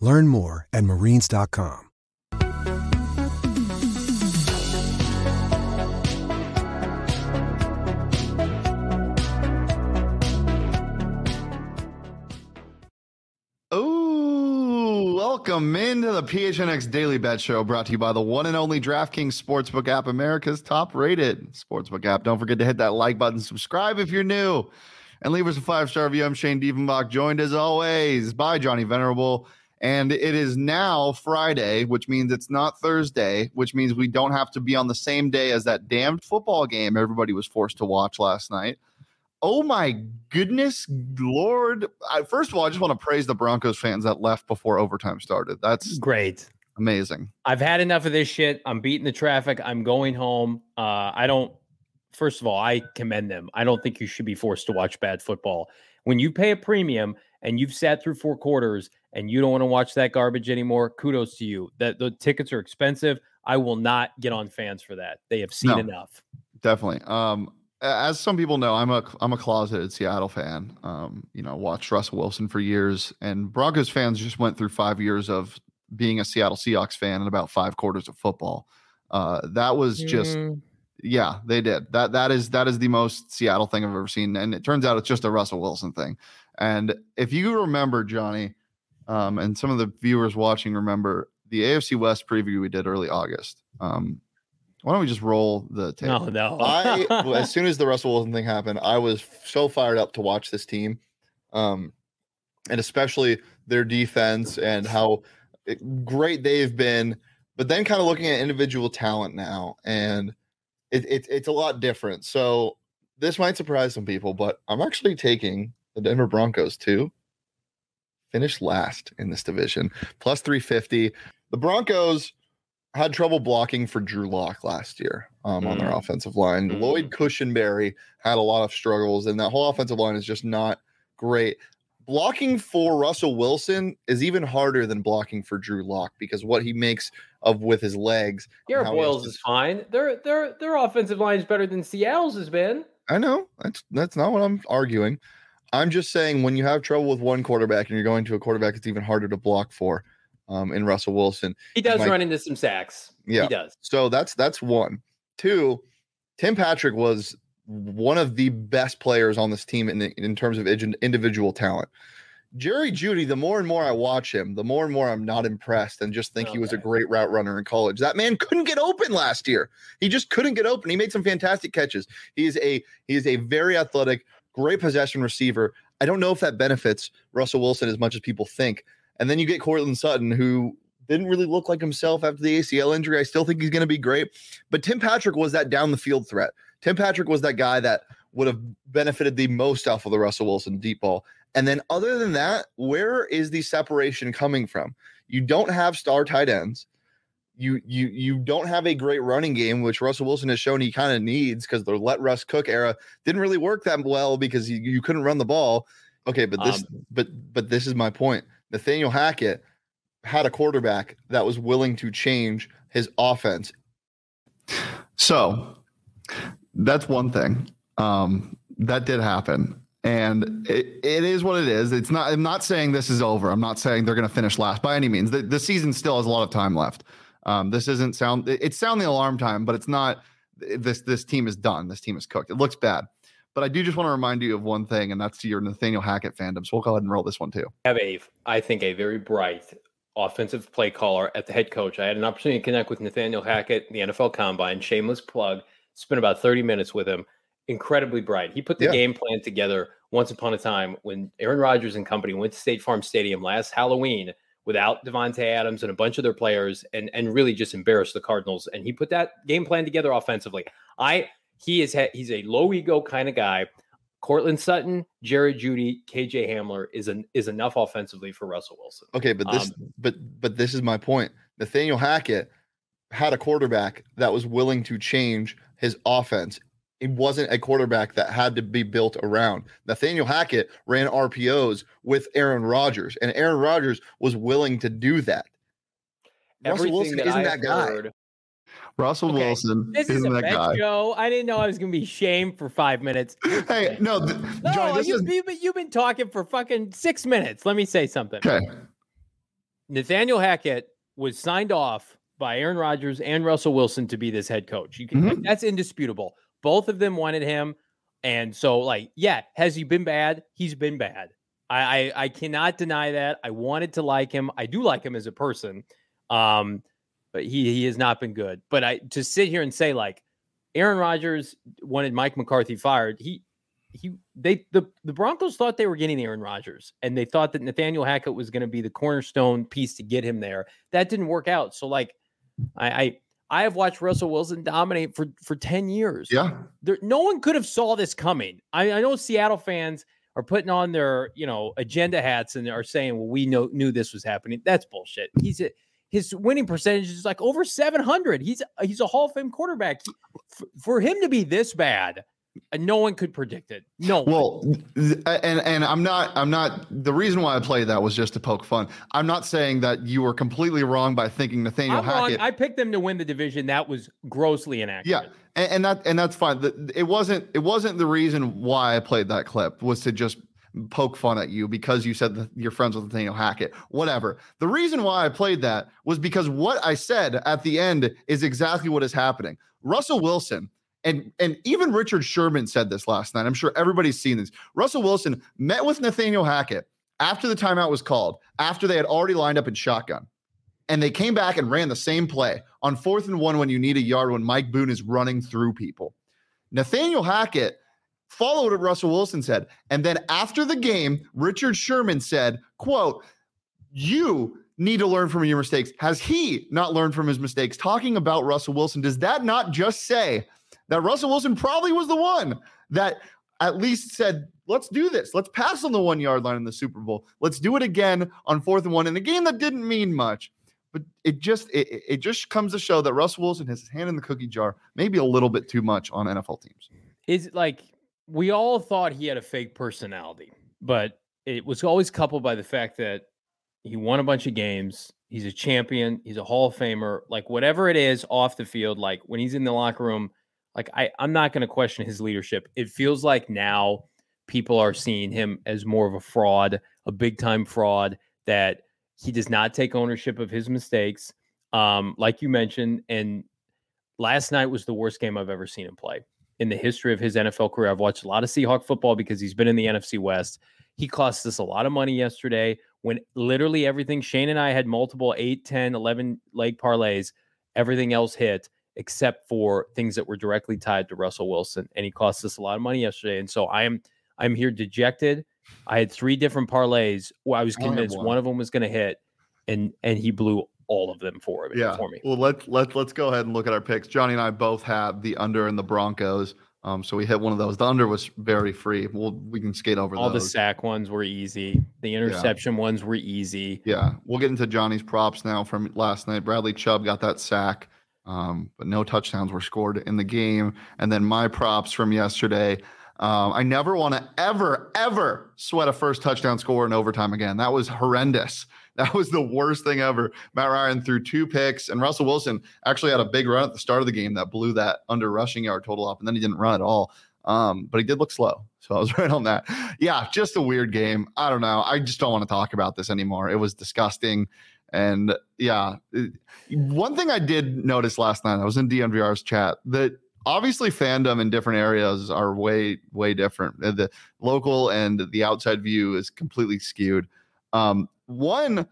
Learn more at marines.com. Ooh, welcome into the PHNX Daily Bet Show brought to you by the one and only DraftKings Sportsbook app, America's top rated sportsbook app. Don't forget to hit that like button, subscribe if you're new, and leave us a five star review. I'm Shane Diefenbach, joined as always by Johnny Venerable. And it is now Friday, which means it's not Thursday, which means we don't have to be on the same day as that damned football game everybody was forced to watch last night. Oh my goodness, Lord. I, first of all, I just want to praise the Broncos fans that left before overtime started. That's great. Amazing. I've had enough of this shit. I'm beating the traffic. I'm going home. Uh, I don't, first of all, I commend them. I don't think you should be forced to watch bad football. When you pay a premium and you've sat through four quarters and you don't want to watch that garbage anymore, kudos to you. That the tickets are expensive. I will not get on fans for that. They have seen No. enough. Definitely. Um, as some people know, I'm a I'm a closeted Seattle fan. Um, you know, watched Russell Wilson for years, and Broncos fans just went through five years of being a Seattle Seahawks fan and about five quarters of football. Uh, that was just Mm, yeah, they did. That that is that is the most Seattle thing I've ever seen, and it turns out it's just a Russell Wilson thing. And if you remember, Johnny, um, and some of the viewers watching remember the AFC West preview we did early August. Um, why don't we just roll the tape? no, no. I as soon as the Russell Wilson thing happened, I was so fired up to watch this team, um, and especially their defense and how great they've been. But then, kind of looking at individual talent now, and it, it, it's a lot different. So this might surprise some people, but I'm actually taking the Denver Broncos to finish last in this division, plus 350. The Broncos had trouble blocking for Drew Lock last year um, on their Mm. offensive line. Mm. Lloyd Cushenberry had a lot of struggles, and that whole offensive line is just not great. Blocking for Russell Wilson is even harder than blocking for Drew Lock because what he makes of with his legs. Garrett how he has Bolles is fine. Their their their offensive line is better than Seattle's has been. I know that's that's not what I'm arguing. I'm just saying when you have trouble with one quarterback and you're going to a quarterback, it's even harder to block for. Um, in Russell Wilson, He does Mike- run into some sacks. Yeah. He does. So that's that's one. Two, Tim Patrick was one of the best players on this team in in terms of individual talent. Jerry Jeudy, the more and more I watch him, the more and more I'm not impressed and just think he was a great route runner in college. That man couldn't get open last year. He just couldn't get open. He made some fantastic catches. He is a he is a very athletic, great possession receiver. I don't know if that benefits Russell Wilson as much as people think. And then you get Courtland Sutton, who didn't really look like himself after the ACL injury. I still think he's going to be great. But Tim Patrick was that down the field threat. Tim Patrick was that guy that would have benefited the most off of the Russell Wilson deep ball. And then, other than that, where is the separation coming from? You don't have star tight ends. You you you don't have a great running game, which Russell Wilson has shown he kind of needs because the let Russ cook era didn't really work that well because you, you couldn't run the ball. Okay, but this Um, but but this is my point. Nathaniel Hackett had a quarterback that was willing to change his offense. So that's one thing. Um, that did happen. And it, it is what it is. It's not, I'm not saying this is over. I'm not saying they're going to finish last by any means. The, the season still has a lot of time left. Um, this isn't sound, it's sound the alarm time, but it's not this, this team is done. This team is cooked. It looks bad. But I do just want to remind you of one thing, and that's your Nathaniel Hackett fandom. So we'll go ahead and roll this one too. have a, I think, a very bright offensive play caller at the head coach. I had an opportunity to connect with Nathaniel Hackett, the NFL Combine. Shameless plug. Spent about 30 minutes with him. Incredibly bright. He put the yeah. game plan together once upon a time when Aaron Rodgers and company went to State Farm Stadium last Halloween without Davante Adams and a bunch of their players and and really just embarrassed the Cardinals. And he put that game plan together offensively. I he is he's a low ego kind of guy. Courtland Sutton, Jared Jeudy, KJ Hamler is an is enough offensively for Russell Wilson. Okay, but this um, but but this is my point. Nathaniel Hackett had a quarterback that was willing to change his offense. It wasn't a quarterback that had to be built around. Nathaniel Hackett ran RPOs with Aaron Rodgers, and Aaron Rodgers was willing to do that. Everything Russell Wilson that isn't that guy. Heard, Russell okay. Wilson this isn't is that guy. Show. I didn't know I was going to be shamed for five minutes. Hey, no, th- no, Johnny, you, is... you've, you've been talking for fucking six minutes. Let me say something. Okay. Nathaniel Hackett was signed off by Aaron Rodgers and Russell Wilson to be this head coach. You can mm-hmm. that's indisputable. Both of them wanted him, and so like, yeah, has he been bad? He's been bad. I, I, I cannot deny that. I wanted to like him. I do like him as a person. Um, but he he has not been good. But I to sit here and say like Aaron Rodgers wanted Mike McCarthy fired. He he they the the Broncos thought they were getting Aaron Rodgers and they thought that Nathaniel Hackett was going to be the cornerstone piece to get him there. That didn't work out. So like I I, I have watched Russell Wilson dominate for for 10 years. Yeah. There no one could have saw this coming. I, I know Seattle fans are putting on their, you know, agenda hats and are saying, "Well, we know knew this was happening." That's bullshit. He's a his winning percentage is like over 700. He's he's a Hall of Fame quarterback. He, f- for him to be this bad, Uh, no one could predict it. No. Well, and and I'm not I'm not the reason why I played that was just to poke fun. I'm not saying that you were completely wrong by thinking Nathaniel I'm Hackett. Wrong. I picked them to win the division. That was grossly inaccurate. Yeah, and, and that and that's fine. It wasn't it wasn't the reason why I played that clip was to just poke fun at you because you said that you're friends with Nathaniel Hackett. Whatever. The reason why I played that was because what I said at the end is exactly what is happening. Russell Wilson and and even Richard Sherman said this last night. I'm sure everybody's seen this. Russell Wilson met with Nathaniel Hackett after the timeout was called, after they had already lined up in shotgun. And they came back and ran the same play on fourth and one when you need a yard when Mike Boone is running through people. Nathaniel Hackett followed what Russell Wilson said. And then after the game, Richard Sherman said, quote, you need to learn from your mistakes. Has he not learned from his mistakes? Talking about Russell Wilson, does that not just say that Russell Wilson probably was the one that at least said, let's do this. Let's pass on the one yard line in the Super Bowl. Let's do it again on fourth and one in a game that didn't mean much. But it just it, it just comes to show that Russell Wilson has his hand in the cookie jar, maybe a little bit too much on NFL teams. Is like we all thought he had a fake personality, but it was always coupled by the fact that he won a bunch of games. He's a champion. He's a Hall of Famer. Like whatever it is off the field, like when he's in the locker room, like I, I'm not going to question his leadership. It feels like now people are seeing him as more of a fraud, a big time fraud that he does not take ownership of his mistakes. Um, like you mentioned, and last night was the worst game I've ever seen him play in the history of his NFL career. I've watched a lot of Seahawk football because he's been in the NFC West. He cost us a lot of money yesterday when literally everything Shane and I had multiple 8, 10, 11 leg parlays, everything else hit except for things that were directly tied to Russell Wilson and he cost us a lot of money yesterday. And so I am I'm here dejected. I had three different parlays where I was convinced one. one of them was going to hit and and he blew all of them for me. Yeah. For me. Well, let's let's let's go ahead and look at our picks. Johnny and I both had the under and the Broncos. Um, so we hit one of those. The under was very free. We'll we can skate over all those. the sack ones were easy. The interception yeah. ones were easy. Yeah, we'll get into Johnny's props now from last night. Bradley Chubb got that sack, um, but no touchdowns were scored in the game. And then my props from yesterday. Um, I never want to ever, ever sweat a first touchdown score in overtime again. That was horrendous. That was the worst thing ever. Matt Ryan threw two picks, and Russell Wilson actually had a big run at the start of the game that blew that under rushing yard total up, and then he didn't run at all. Um, but he did look slow. So I was right on that. Yeah, just a weird game. I don't know. I just don't want to talk about this anymore. It was disgusting. And yeah, one thing I did notice last night, I was in DNVR's chat, that obviously fandom in different areas are way, way different. The local and the outside view is completely skewed. Um, one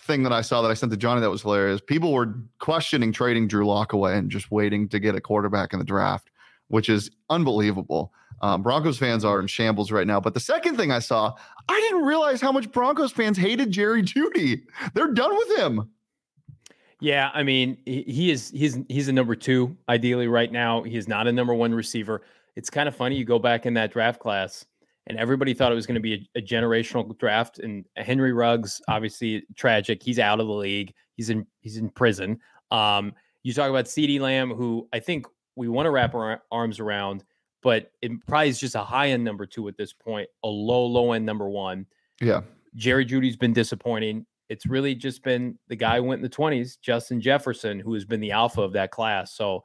thing that I saw that I sent to Johnny that was hilarious. People were questioning trading Drew Lock away and just waiting to get a quarterback in the draft, which is unbelievable. Um, Broncos fans are in shambles right now. But the second thing I saw, I didn't realize how much Broncos fans hated Jerry Jeudy. They're done with him. Yeah, I mean, he is he's he's a number two ideally right now. He is not a number one receiver. It's kind of funny. You go back in that draft class, and everybody thought it was going to be a, a, generational draft. And Henry Ruggs, obviously tragic. He's out of the league. He's in he's in prison. Um, you talk about CeeDee Lamb, who I think we want to wrap our arms around but it probably is just a high end number two at this point, a low, low end number one. Yeah. Jerry Jeudy's been disappointing. It's really just been the guy who went in the 20s, Justin Jefferson, who has been the alpha of that class. So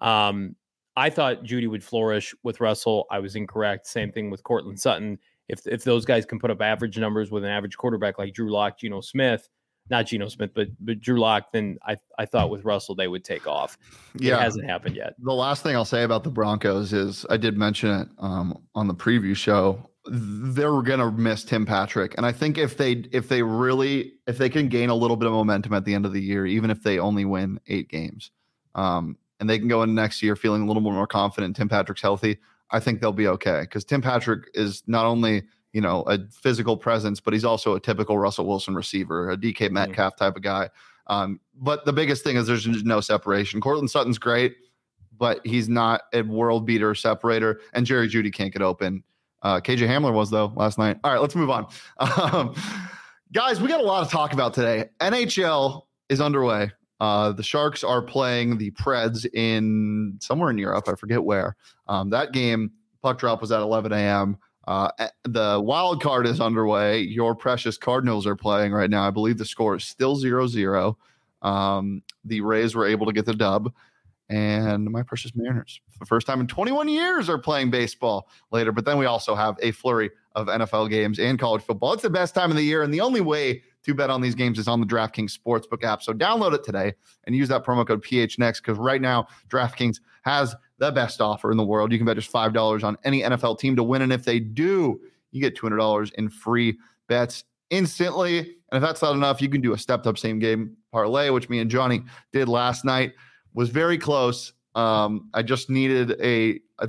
um, I thought Jeudy would flourish with Russell. I was incorrect. Same thing with Courtland Sutton. If if those guys can put up average numbers with an average quarterback like Drew Lock, Geno Smith, not Geno Smith, but but Drew Lock, then I I thought with Russell they would take off. Yeah, it hasn't happened yet. The last thing I'll say about the Broncos is I did mention it um, on the preview show. They're gonna miss Tim Patrick, and I think if they if they really if they can gain a little bit of momentum at the end of the year, even if they only win eight games, um, and they can go into next year feeling a little more confident, Tim Patrick's healthy. I think they'll be okay because Tim Patrick is not only you know, a physical presence, but he's also a typical Russell Wilson receiver, a DK. Metcalf type of guy. Um, but the biggest thing is there's no separation. Courtland Sutton's great, but he's not a world beater separator, and Jerry Jeudy can't get open. Uh, KJ Hamler was though last night. All right, let's move on. Um, guys, we got a lot to talk about today. NHL is underway. Uh, the Sharks are playing the Preds in somewhere in Europe. I forget where. Um, that game puck drop was at 11 a.m. Uh, the wild card is underway. Your precious Cardinals are playing right now. I believe the score is still 0 0. Um, the Rays were able to get the dub. And my precious Mariners, for the first time in 21 years, are playing baseball later. But then we also have a flurry of NFL games and college football. It's the best time of the year. And the only way to bet on these games is on the DraftKings Sportsbook app. So download it today and use that promo code PHNX because right now, DraftKings has the best offer in the world. You can bet just $5 on any NFL team to win. And if they do, you get $200 in free bets instantly. And if that's not enough, you can do a stepped up same game parlay, which me and Johnny did last night. Was very close. Um, I just needed a, a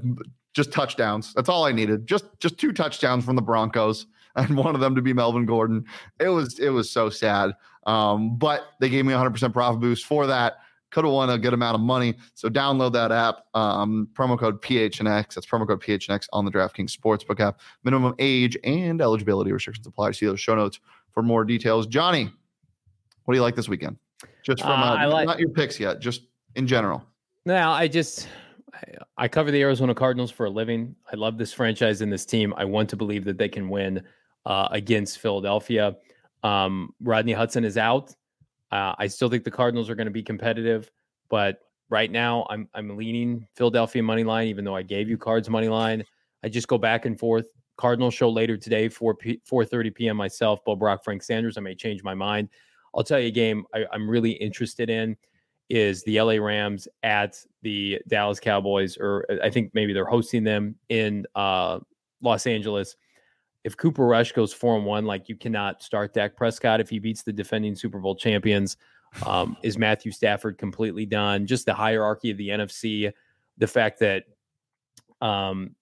just touchdowns. That's all I needed. Just just two touchdowns from the Broncos and one of them to be Melvin Gordon. It was it was so sad. Um, but they gave me 100% profit boost for that could have won a good amount of money. So download that app. Um, promo code PHNX. That's promo code PHNX on the DraftKings Sportsbook app. Minimum age and eligibility restrictions apply. See those show notes for more details. Johnny, what do you like this weekend? Just from uh, uh, like, not your picks yet, just in general. Now, I just I cover the Arizona Cardinals for a living. I love this franchise and this team. I want to believe that they can win uh, against Philadelphia. Um, Rodney Hudson is out. Uh, I still think the Cardinals are going to be competitive, but right now I'm I'm leaning Philadelphia money line, even though I gave you Cards money line. I just go back and forth. Cardinal show later today, 4 p- 4:30 p.m. Myself, Bob Brock, Frank Sanders. I may change my mind. I'll tell you a game I, I'm really interested in is the LA Rams at the Dallas Cowboys, or I think maybe they're hosting them in uh, Los Angeles if Cooper Rush goes four and one, like you cannot start Dak Prescott if he beats the defending Super Bowl champions. Um, is Matthew Stafford completely done? Just the hierarchy of the NFC, the fact that, um,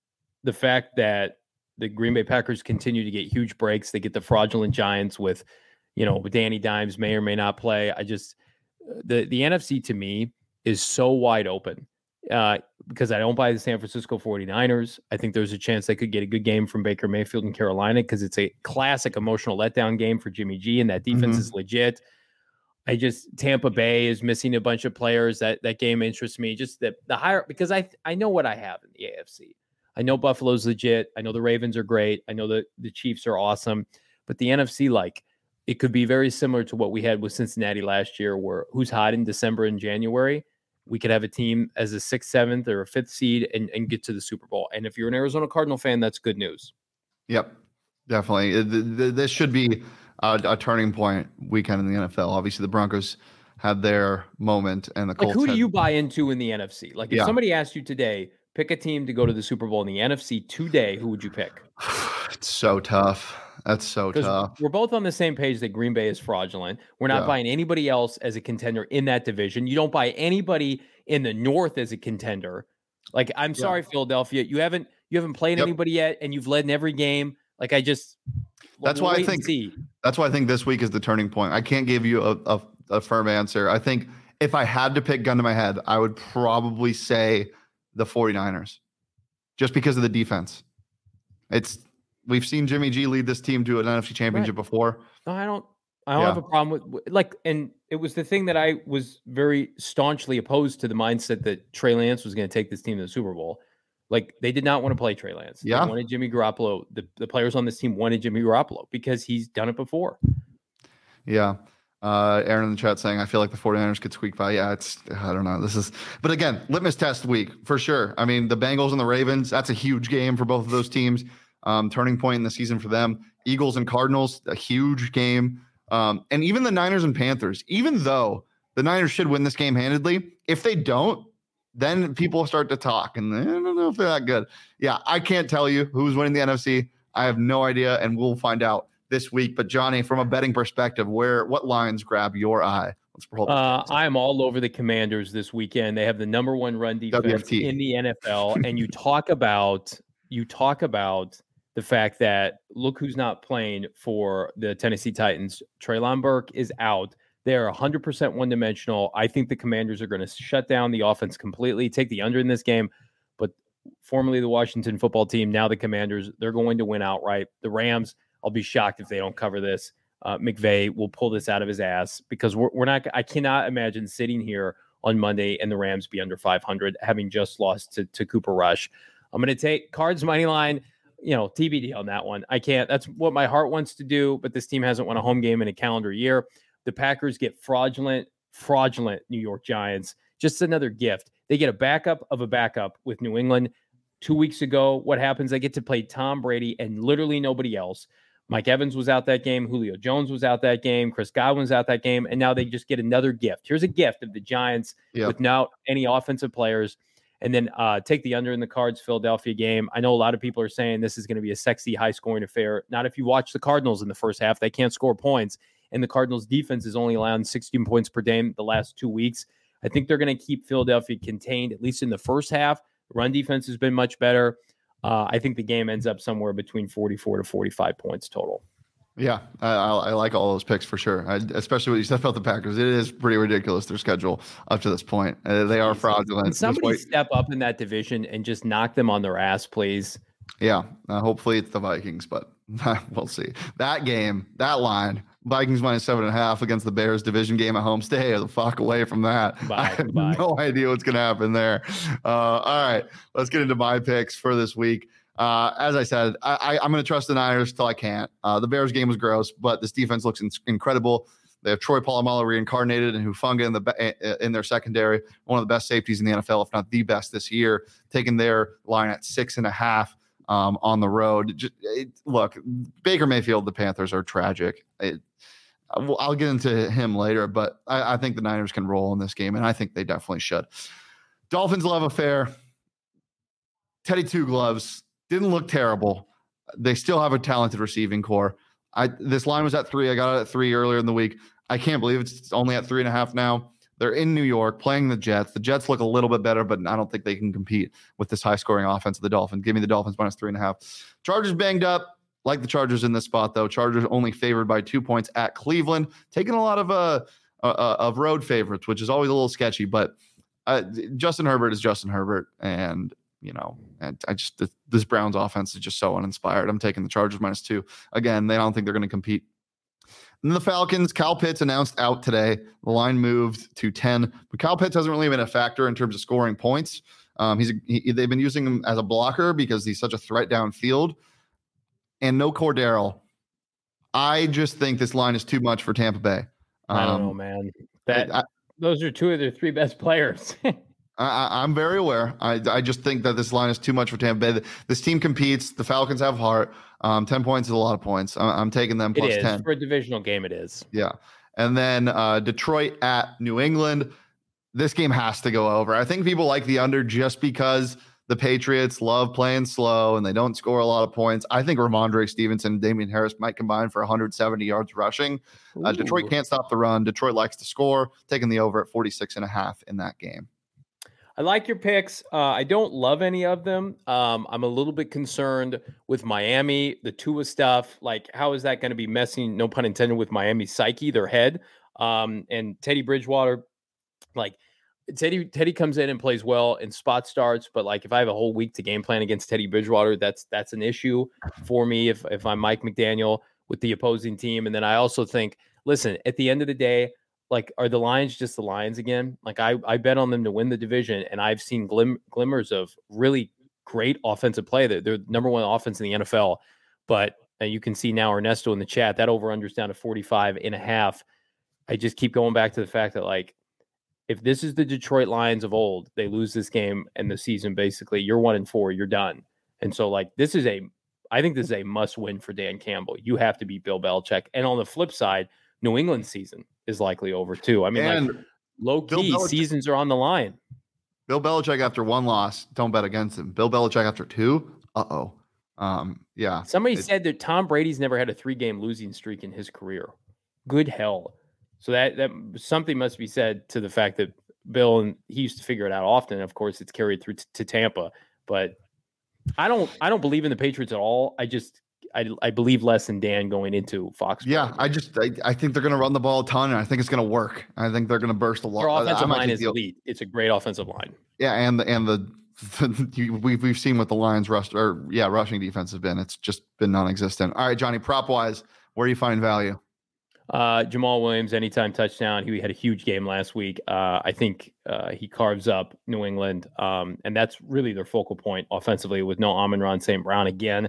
the fact that the Green Bay Packers continue to get huge breaks. They get the fraudulent Giants with, you know, Danny Dimes may or may not play. I just the the NFC to me is so wide open uh, because I don't buy the San Francisco 49ers. I think there's a chance they could get a good game from Baker Mayfield in Carolina because it's a classic emotional letdown game for Jimmy G, and that defense mm-hmm. is legit. I just Tampa Bay is missing a bunch of players. That that game interests me. Just the the higher because I I know what I have in the AFC. I know Buffalo's legit. I know the Ravens are great. I know that the Chiefs are awesome. But the NFC, like, it could be very similar to what we had with Cincinnati last year, where who's hot in December and January we could have a team as a sixth, seventh, or a fifth seed and, and get to the Super Bowl. And if you're an Arizona Cardinal fan, that's good news. Yep, definitely. This should be a, a turning point weekend in the NFL. Obviously, the Broncos had their moment, and the Colts. Like, who had... do you buy into in the NFC? Like, if yeah. somebody asked you today, pick a team to go to the Super Bowl in the NFC today, who would you pick? it's so tough. That's so tough. We're both on the same page that Green Bay is fraudulent. We're not Yeah. buying anybody else as a contender in that division. You don't buy anybody in the North as a contender. Like I'm Yeah. sorry, Philadelphia, you haven't you haven't played Yep. anybody yet, and you've led in every game. Like I just That's we'll why I think- see. That's why I think this week is the turning point. I can't give you a, a, a firm answer. I think if I had to pick gun to my head, I would probably say the 49ers just because of the defense. It's we've seen Jimmy G lead this team to an NFC championship before. No, I don't. I don't Yeah. have a problem with with- like, and it was the thing that I was very staunchly opposed to the mindset that Trey Lance was going to take this team to the Super Bowl. Like they did not want to play Trey Lance. Yeah. They wanted Jimmy Garoppolo. The, the players on this team wanted Jimmy Garoppolo because he's done it before. Yeah. Uh, Aaron in the chat saying, I feel like the 49ers could squeak by. Yeah, it's, I don't know. This is, but again, litmus test week for sure. I mean, the Bengals and the Ravens, that's a huge game for both of those teams. Um, turning point in the season for them. Eagles and Cardinals, a huge game. Um, and even the Niners and Panthers, even though the Niners should win this game handedly, if they don't, then people start to talk and I don't know if they're that good. Yeah, I can't tell you who's winning the NFC. I have no idea, and we'll find out this week. But Johnny, from a betting perspective, where what lines grab your eye? Uh, I am all over the Commanders this weekend. They have the number one run defense WFT. in the NFL, and you talk about you talk about the fact that look who's not playing for the Tennessee Titans. Treylon Burke is out. They're 100% one dimensional. I think the Commanders are going to shut down the offense completely, take the under in this game. But formerly the Washington football team, now the Commanders, they're going to win outright. The Rams, I'll be shocked if they don't cover this. Uh, McVay will pull this out of his ass because we're, we're not. I cannot imagine sitting here on Monday and the Rams be under 500, having just lost to, to Cooper Rush. I'm going to take Cards money line. You know, TBD on that one. I can't. That's what my heart wants to do, but this team hasn't won a home game in a calendar year. The Packers get fraudulent, fraudulent New York Giants. Just another gift. They get a backup of a backup with New England. Two weeks ago, what happens? They get to play Tom Brady and literally nobody else. Mike Evans was out that game. Julio Jones was out that game. Chris Godwin's out that game. And now they just get another gift. Here's a gift of the Giants Yep. without any offensive players. And then uh, take the under in the cards Philadelphia game. I know a lot of people are saying this is going to be a sexy, high scoring affair. Not if you watch the Cardinals in the first half. They can't score points. And the Cardinals defense is only allowing 16 points per game the last two weeks. I think they're going to keep Philadelphia contained, at least in the first half. Run defense has been much better. Uh, I think the game ends up somewhere between 44 to 45 points total. Yeah, I, I, I like all those picks for sure. I, especially what you said about the Packers. It is pretty ridiculous their schedule up to this point. Uh, they are fraudulent. Can somebody step up in that division and just knock them on their ass, please? Yeah, uh, hopefully it's the Vikings, but we'll see. That game, that line, Vikings minus seven and a half against the Bears division game at home. Stay the fuck away from that. Bye, I have bye. no idea what's going to happen there. Uh, all right, let's get into my picks for this week. Uh, as I said, I, I'm going to trust the Niners till I can't. Uh, the Bears game was gross, but this defense looks in- incredible. They have Troy Polamalu reincarnated and Hufanga in the in their secondary, one of the best safeties in the NFL, if not the best this year. Taking their line at six and a half um, on the road. Just, it, look, Baker Mayfield, the Panthers are tragic. It, I'll I'll get into him later, but I, I think the Niners can roll in this game, and I think they definitely should. Dolphins love affair. Teddy Two Gloves didn't look terrible. They still have a talented receiving core. I this line was at three. I got it at three earlier in the week. I can't believe it's only at three and a half now. They're in New York playing the Jets. The Jets look a little bit better, but I don't think they can compete with this high scoring offense of the Dolphins. Give me the Dolphins minus three and a half. Chargers banged up. Like the Chargers in this spot, though. Chargers only favored by two points at Cleveland, taking a lot of uh, uh uh, of road favorites, which is always a little sketchy. But uh, Justin Herbert is Justin Herbert, and you know, and I just this, Browns offense is just so uninspired. I'm taking the Chargers minus two. Again, they don't think they're going to compete. And the Falcons, Kyle Pitts announced out today. The line moved to 10, but Kyle Pitts hasn't really been a factor in terms of scoring points. Um, he's he, they've been using him as a blocker because he's such a threat downfield. And no Cordero. I just think this line is too much for Tampa Bay. I don't know, Um, man. That I, those are two of their three best players. I, I'm very aware. I, I just think that this line is too much for Tampa Bay. This team competes. The Falcons have heart. Um, 10 points is a lot of points. I, I'm taking them plus 10. for a divisional game. It is. Yeah. And then uh, Detroit at New England. This game has to go over. I think people like the under just because the Patriots love playing slow and they don't score a lot of points. I think Rhamondre Stevenson and Damien Harris might combine for 170 yards rushing. Uh, Detroit can't stop the run. Detroit likes to score, taking the over at 46 and a half in that game. I like your picks. Uh, I don't love any of them. Um, I'm a little bit concerned with Miami, the Tua stuff. Like, how is that going to be messing, no pun intended, with Miami's psyche, their head? Um, and Teddy Bridgewater, like, Teddy Teddy comes in and plays well in spot starts, but like if I have a whole week to game plan against Teddy Bridgewater, that's that's an issue for me if if I'm Mike McDaniel with the opposing team. And then I also think, listen, at the end of the day, like are the Lions just the Lions again? Like I I bet on them to win the division, and I've seen glim- glimmers of really great offensive play. They're, they're number one offense in the NFL, but uh, you can see now Ernesto in the chat that over under is down to 45 and a half. I just keep going back to the fact that like if this is the Detroit Lions of old, they lose this game and the season basically you're one and four, you're done. And so like this is a I think this is a must win for Dan Campbell. You have to beat Bill Belichick. And on the flip side, New England season is likely over too. I mean, and like low key seasons are on the line. Bill Belichick after one loss, don't bet against him. Bill Belichick after two, uh oh. Um, yeah. Somebody said that Tom Brady's never had a three game losing streak in his career. Good hell. So that that something must be said to the fact that Bill and he used to figure it out often. Of course, it's carried through t- to Tampa, but I don't I don't believe in the Patriots at all. I just I, I believe less in Dan going into Fox. Yeah, I just I, I think they're going to run the ball a ton, and I think it's going to work. I think they're going to burst a lot. Their offensive line is elite. It's a great offensive line. Yeah, and the and the, the we've we've seen what the Lions rush or yeah rushing defense has been. It's just been non-existent. All right, Johnny, prop wise, where are you find value? Uh, Jamaal Williams, anytime touchdown. He had a huge game last week. Uh, I think uh, he carves up New England, um, and that's really their focal point offensively with no Amon-Ra St. Brown again.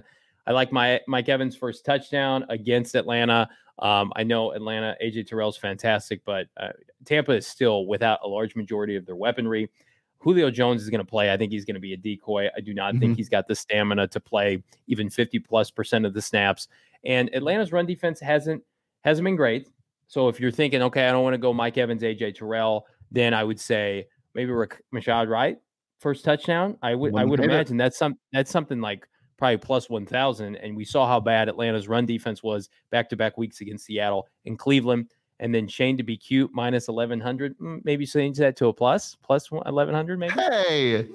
I like my Mike Evans' first touchdown against Atlanta. Um, I know Atlanta, AJ Terrell's fantastic, but uh, Tampa is still without a large majority of their weaponry. Julio Jones is going to play. I think he's going to be a decoy. I do not mm-hmm. think he's got the stamina to play even 50 plus percent of the snaps. And Atlanta's run defense hasn't hasn't been great. So if you're thinking, okay, I don't want to go Mike Evans, AJ Terrell, then I would say maybe Rachaad White first touchdown. I would I would imagine that's some that's something like probably plus one thousand. And we saw how bad Atlanta's run defense was back to back weeks against Seattle and Cleveland. And then Shane to be cute minus eleven hundred. Mm, maybe change that to a plus plus eleven hundred. Maybe. Hey.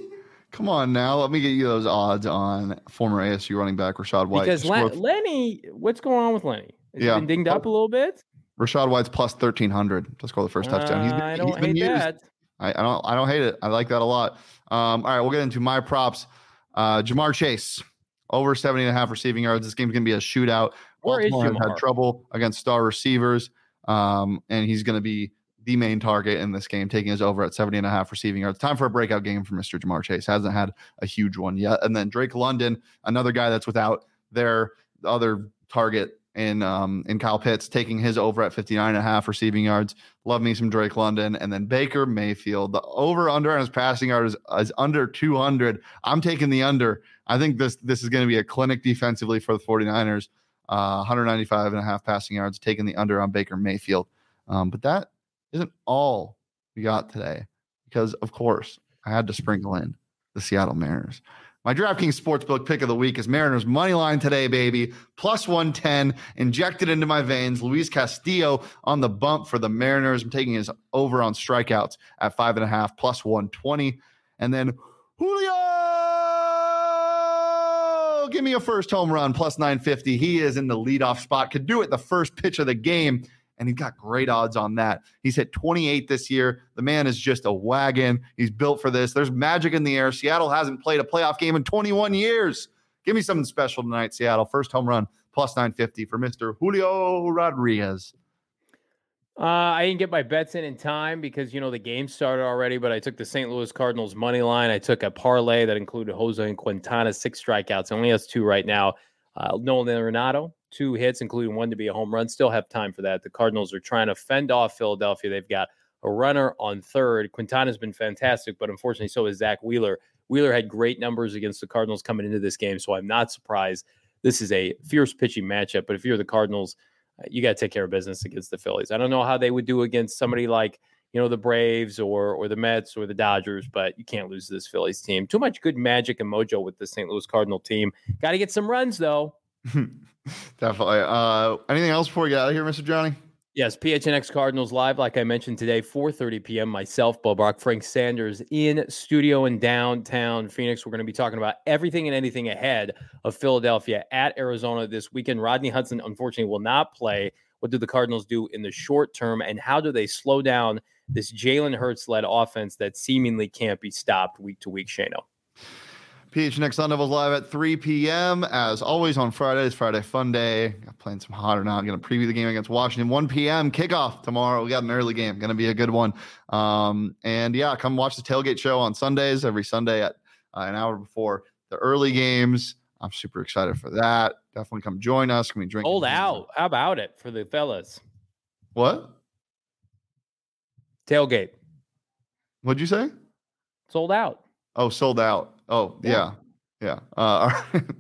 Come on now, let me get you those odds on former ASU running back Rachaad White. Because Lenny, what's going on with Lenny? Has yeah. been dinged up a little bit? Rachaad White's plus thirteen hundred to score the first touchdown. He's been, I don't hate used. that. I, I, don't I don't hate it. I like that a lot. Um, all right, we'll get into my props. Uh, Ja'Marr Chase over 70 and a half receiving yards. This game's gonna be a shootout. Where Baltimore is had trouble against star receivers. Um, and he's gonna be the main target in this game, taking us over at 70 and a half receiving yards. Time for a breakout game for Mr. Ja'Marr Chase. Hasn't had a huge one yet. And then Drake London, another guy that's without their other target in um, in Kyle Pitts taking his over at 59 and a half receiving yards. Love me some Drake London. And then Baker Mayfield. The over under on his passing yards is, is under 200. I'm taking the under. I think this this is going to be a clinic defensively for the 49ers. Uh, 195 and a half passing yards, taking the under on Baker Mayfield. Um, but that isn't all we got today because, of course, I had to sprinkle in the Seattle Mariners. My DraftKings Sportsbook pick of the week is Mariners money line today, baby. Plus 110 injected into my veins. Luis Castillo on the bump for the Mariners. I'm taking his over on strikeouts at five and a half, plus 120. And then Julio, give me a first home run, plus 950. He is in the leadoff spot. Could do it the first pitch of the game and he's got great odds on that. He's hit 28 this year. The man is just a wagon. He's built for this. There's magic in the air. Seattle hasn't played a playoff game in 21 years. Give me something special tonight, Seattle. First home run, plus 950 for Mr. Julio Rodriguez. Uh, I didn't get my bets in in time because you know the game started already. But I took the St. Louis Cardinals money line. I took a parlay that included Jose and Quintana six strikeouts. Only has two right now. Uh, Nolan Arenado two hits, including one to be a home run. Still have time for that. The Cardinals are trying to fend off Philadelphia. They've got a runner on third. Quintana's been fantastic, but unfortunately, so is Zack Wheeler. Wheeler had great numbers against the Cardinals coming into this game, so I'm not surprised. This is a fierce pitching matchup, but if you're the Cardinals, uh, you got to take care of business against the Phillies. I don't know how they would do against somebody like you know, the Braves or or the Mets or the Dodgers, but you can't lose this Phillies team. Too much good magic and mojo with the St. Louis Cardinal team. Got to get some runs though. Definitely. Uh, anything else before we get out of here, Mr. Johnny? Yes, PHNX Cardinals live, like I mentioned today, 4:30 p.m. Myself, Bob Rock, Frank Sanders in studio in downtown Phoenix. We're going to be talking about everything and anything ahead of Philadelphia at Arizona this weekend. Rodney Hudson, unfortunately, will not play. What do the Cardinals do in the short term, and how do they slow down this Jalen Hurts led offense that seemingly can't be stopped week to week? Shano. PHNX Sun Devils live at 3 p.m. As always on Fridays, Friday Fun Day. I got playing some hot or not. Going to preview the game against Washington. 1 p.m. kickoff tomorrow. We got an early game. Going to be a good one. Um, and yeah, come watch the tailgate show on Sundays every Sunday at uh, an hour before the early games. I'm super excited for that. Definitely come join us. Can we drink? Hold out. How about it for the fellas? What? Tailgate. What'd you say? Sold out. Oh, sold out. Oh, yeah. Yeah. yeah. Uh, all right.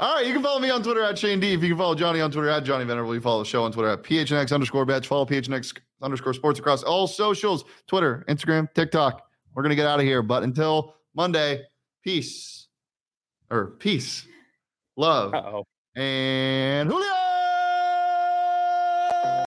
All right, you can follow me on Twitter at Shane D. If you can follow Johnny on Twitter at Johnny Venerable, you follow the show on Twitter at PHNX underscore betch. Follow PHNX underscore sports across all socials Twitter, Instagram, TikTok. We're going to get out of here. But until Monday, peace or peace, love, Uh-oh. and